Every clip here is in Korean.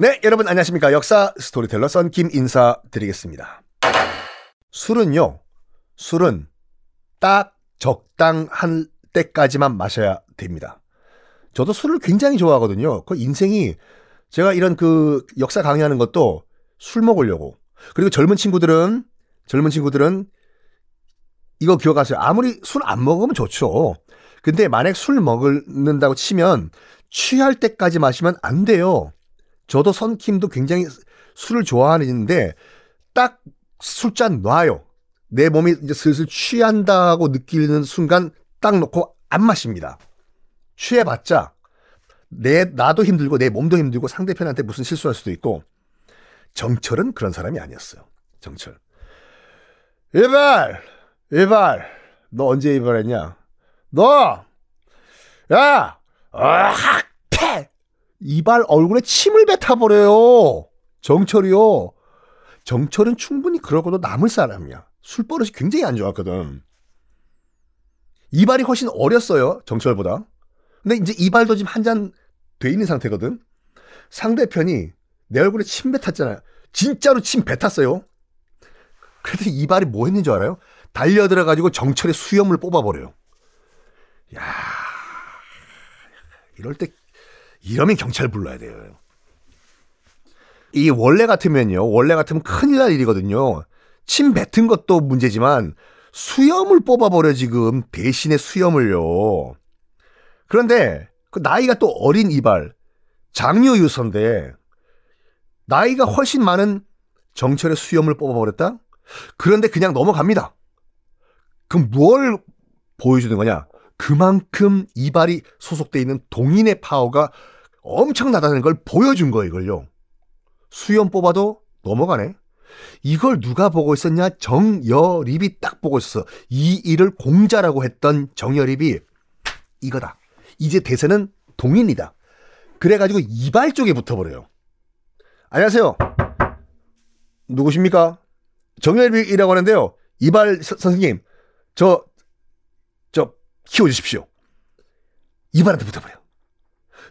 네, 여러분 안녕하십니까. 역사 스토리텔러 썬킴 인사드리겠습니다. 술은요, 술은 딱 적당한 때까지만 마셔야 됩니다. 저도 술을 굉장히 좋아하거든요. 그 인생이 제가 이런 그 역사 강의하는 것도 술 먹으려고. 그리고 젊은 친구들은, 젊은 친구들은 이거 기억하세요. 아무리 술 안 먹으면 좋죠. 근데 만약 술 먹는다고 치면 취할 때까지 마시면 안 돼요. 저도 선킴도 굉장히 술을 좋아하는데 딱 술잔 놔요. 내 몸이 이제 슬슬 취한다고 느끼는 순간 딱 놓고 안 마십니다. 취해봤자 내 나도 힘들고 내 몸도 힘들고 상대편한테 무슨 실수할 수도 있고 정철은 그런 사람이 아니었어요. 정철. 이발, 이발, 너 언제 이발했냐? 너, 야, 아, 패! 이발 얼굴에 침을 뱉어버려요. 정철이요. 정철은 충분히 그러고도 남을 사람이야. 술버릇이 굉장히 안 좋았거든. 이발이 훨씬 어렸어요. 정철보다. 근데 이제 이발도 지금 한 잔 돼 있는 상태거든. 상대편이 내 얼굴에 침 뱉었잖아요. 진짜로 침 뱉었어요. 그래도 이발이 뭐 했는 줄 알아요? 달려들어가지고 정철의 수염을 뽑아버려요. 야 이럴 때, 이러면 경찰 불러야 돼요. 이 원래 같으면요. 원래 같으면 큰일 날 일이거든요. 침 뱉은 것도 문제지만 수염을 뽑아버려 지금 대신에 수염을요. 그런데 그 나이가 또 어린 이발 장유유서인데 나이가 훨씬 많은 정철의 수염을 뽑아버렸다? 그런데 그냥 넘어갑니다. 그럼 뭘 보여주는 거냐? 그만큼 이발이 소속돼 있는 동인의 파워가 엄청나다는 걸 보여준 거예요, 이걸요. 수염 뽑아도 넘어가네. 이걸 누가 보고 있었냐? 정여립이 딱 보고 있었어. 이 일을 공자라고 했던 정여립이 이거다. 이제 대세는 동인이다. 그래가지고 이발 쪽에 붙어버려요. 안녕하세요. 누구십니까? 정여립이라고 하는데요. 이발 서, 선생님, 저, 저, 키워주십시오. 이발한테 붙어버려.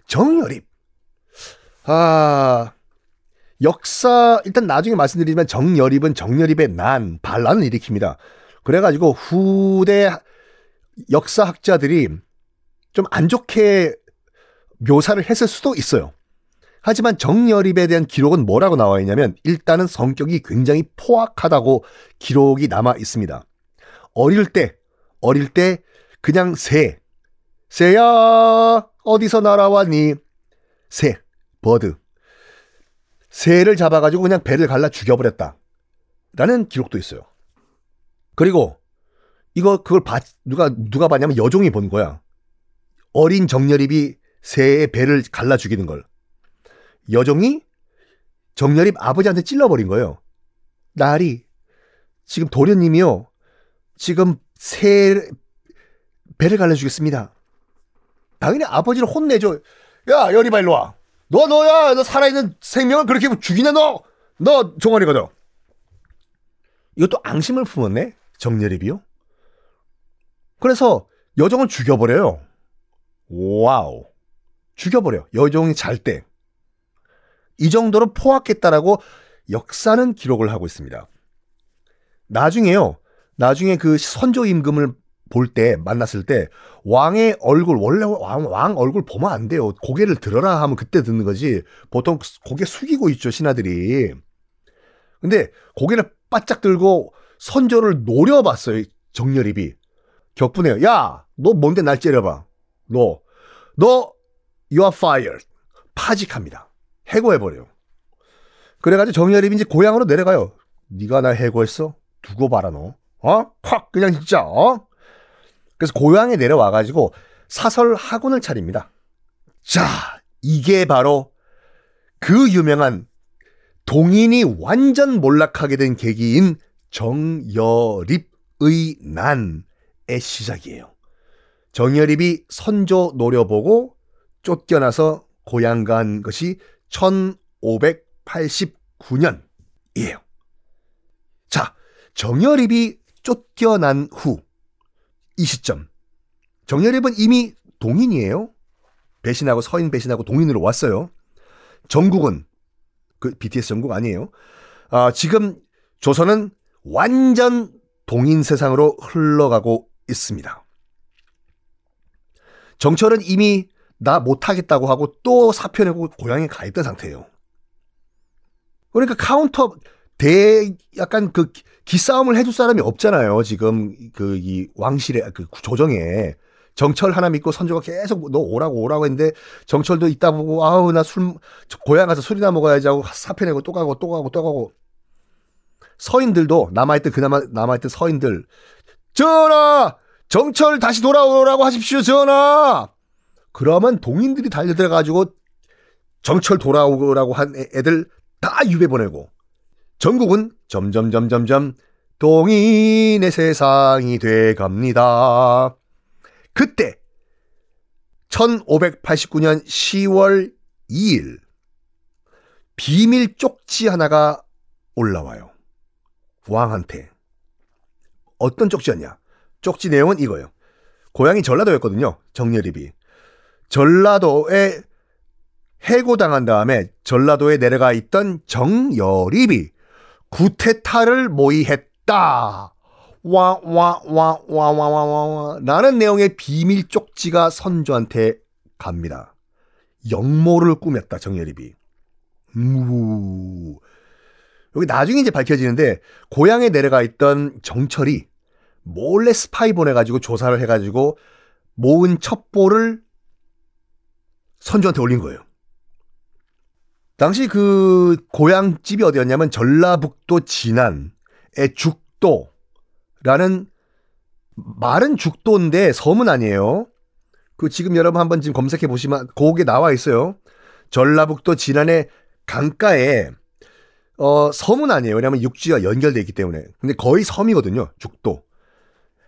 정여립. 아, 역사, 일단 나중에 말씀드리지만 정여립은 정여립의 난, 반란을 일으킵니다. 그래가지고 후대 역사학자들이 좀 안 좋게 묘사를 했을 수도 있어요. 하지만 정여립에 대한 기록은 뭐라고 나와 있냐면 일단은 성격이 굉장히 포악하다고 기록이 남아 있습니다. 어릴 때, 어릴 때 그냥 새, 새야 어디서 날아왔니? 새, 버드. 새를 잡아가지고 그냥 배를 갈라 죽여버렸다. 라는 기록도 있어요. 그리고 이거 그걸 봐, 누가 누가 봤냐면 여종이 본 거야. 어린 정여립이 새의 배를 갈라 죽이는 걸. 여종이 정여립 아버지한테 찔러버린 거예요. 날이 지금 도련님이요. 지금 새 배를 갈라 주겠습니다. 당연히 아버지를 혼내줘. 야 여리바 일로 와. 너 너야 너 살아있는 생명을 그렇게 죽이냐 너. 너 종아리거든. 이것도 앙심을 품었네. 정여립이요. 그래서 여종을 죽여버려요. 와우. 죽여버려. 여종이 잘 때. 이 정도로 포악했다라고 역사는 기록을 하고 있습니다. 나중에요. 나중에 그 선조 임금을 볼 때 만났을 때 왕의 얼굴 원래 왕, 왕 얼굴 보면 안 돼요. 고개를 들어라 하면 그때 드는 거지. 보통 고개 숙이고 있죠 신하들이. 근데 고개를 바짝 들고 선조를 노려봤어요 정렬입이. 격분해요. 야, 너 뭔데 날 째려봐. 너, 너, you are fired. 파직합니다. 해고해버려요. 그래가지고 정렬입이 이제 고향으로 내려가요. 네가 날 해고했어? 두고 봐라 너. 어? 콱 그냥 진짜 어? 그래서 고향에 내려와 가지고 사설 학원을 차립니다. 자, 이게 바로 그 유명한 동인이 완전 몰락하게 된 계기인 정여립의 난의 시작이에요. 정여립이 선조 노려보고 쫓겨나서 고향 간 것이 1589년이에요. 자, 정여립이 쫓겨난 후 이 시점 정여립은 이미 동인이에요. 배신하고 서인 배신하고 동인으로 왔어요. 정국은 그 BTS 전국 아니에요. 아, 지금 조선은 완전 동인 세상으로 흘러가고 있습니다. 정철은 이미 나 못하겠다고 하고 또 사표 내고 고향에 가 있던 상태예요. 그러니까 카운터 대 약간 그 기싸움을 해줄 사람이 없잖아요. 지금 그 이 왕실의 그 조정에. 정철 하나 믿고 선조가 계속 너 오라고 오라고 했는데 정철도 있다 보고 아우 나 술 고향 가서 술이나 먹어야지 하고 사표 내고 또 가고 또 가고 또 가고. 서인들도 남아있던 그나마 남아있던 서인들. 전하! 정철 다시 돌아오라고 하십시오 전하! 그러면 동인들이 달려들어가지고 정철 돌아오라고 한 애들 다 유배 보내고 전국은 점점 점점점 동인의 세상이 돼 갑니다. 그때 1589년 10월 2일 비밀 쪽지 하나가 올라와요. 왕한테. 어떤 쪽지였냐? 쪽지 내용은 이거예요. 고향이 전라도였거든요. 정렬입이. 전라도에 해고당한 다음에 전라도에 내려가 있던 정열입이 구테타를 모의했다. 와, 와, 와, 와, 와, 와, 와, 와. 라는 내용의 비밀 쪽지가 선조한테 갑니다. 영모를 꾸몄다, 정열입이. 무. 여기 나중에 이제 밝혀지는데, 고향에 내려가 있던 정철이 몰래 스파이 보내가지고 조사를 해가지고 모은 첩보를 선조한테 올린 거예요. 당시 그 고향 집이 어디였냐면 전라북도 진안의 죽도라는 말은 죽도인데 섬은 아니에요. 그 지금 여러분 한번 지금 검색해 보시면 거기에 나와 있어요. 전라북도 진안의 강가에 어 섬은 아니에요. 왜냐하면 육지와 연결돼 있기 때문에. 근데 거의 섬이거든요. 죽도.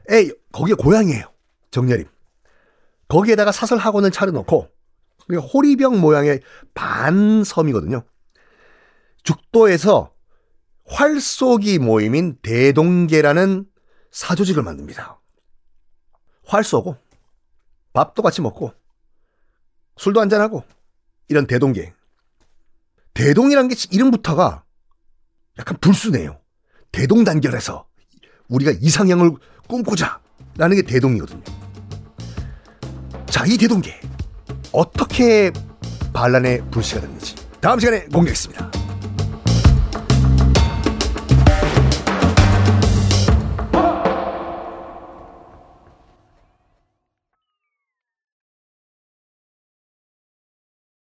에 거기가 고향이에요. 정렬임. 거기에다가 사설 학원을 차려놓고 그러니까 호리병 모양의 반섬이거든요. 죽도에서 활쏘기 모임인 대동계라는 사조직을 만듭니다. 활 쏘고 밥도 같이 먹고 술도 한잔하고 이런 대동계. 대동이란 게 이름부터가 약간 불순해요. 대동단결해서 우리가 이상형을 꿈꾸자 라는 게 대동이거든요. 자, 이 대동계. 어떻게 반란의 불씨가 됐는지 다음 시간에 공개하겠습니다.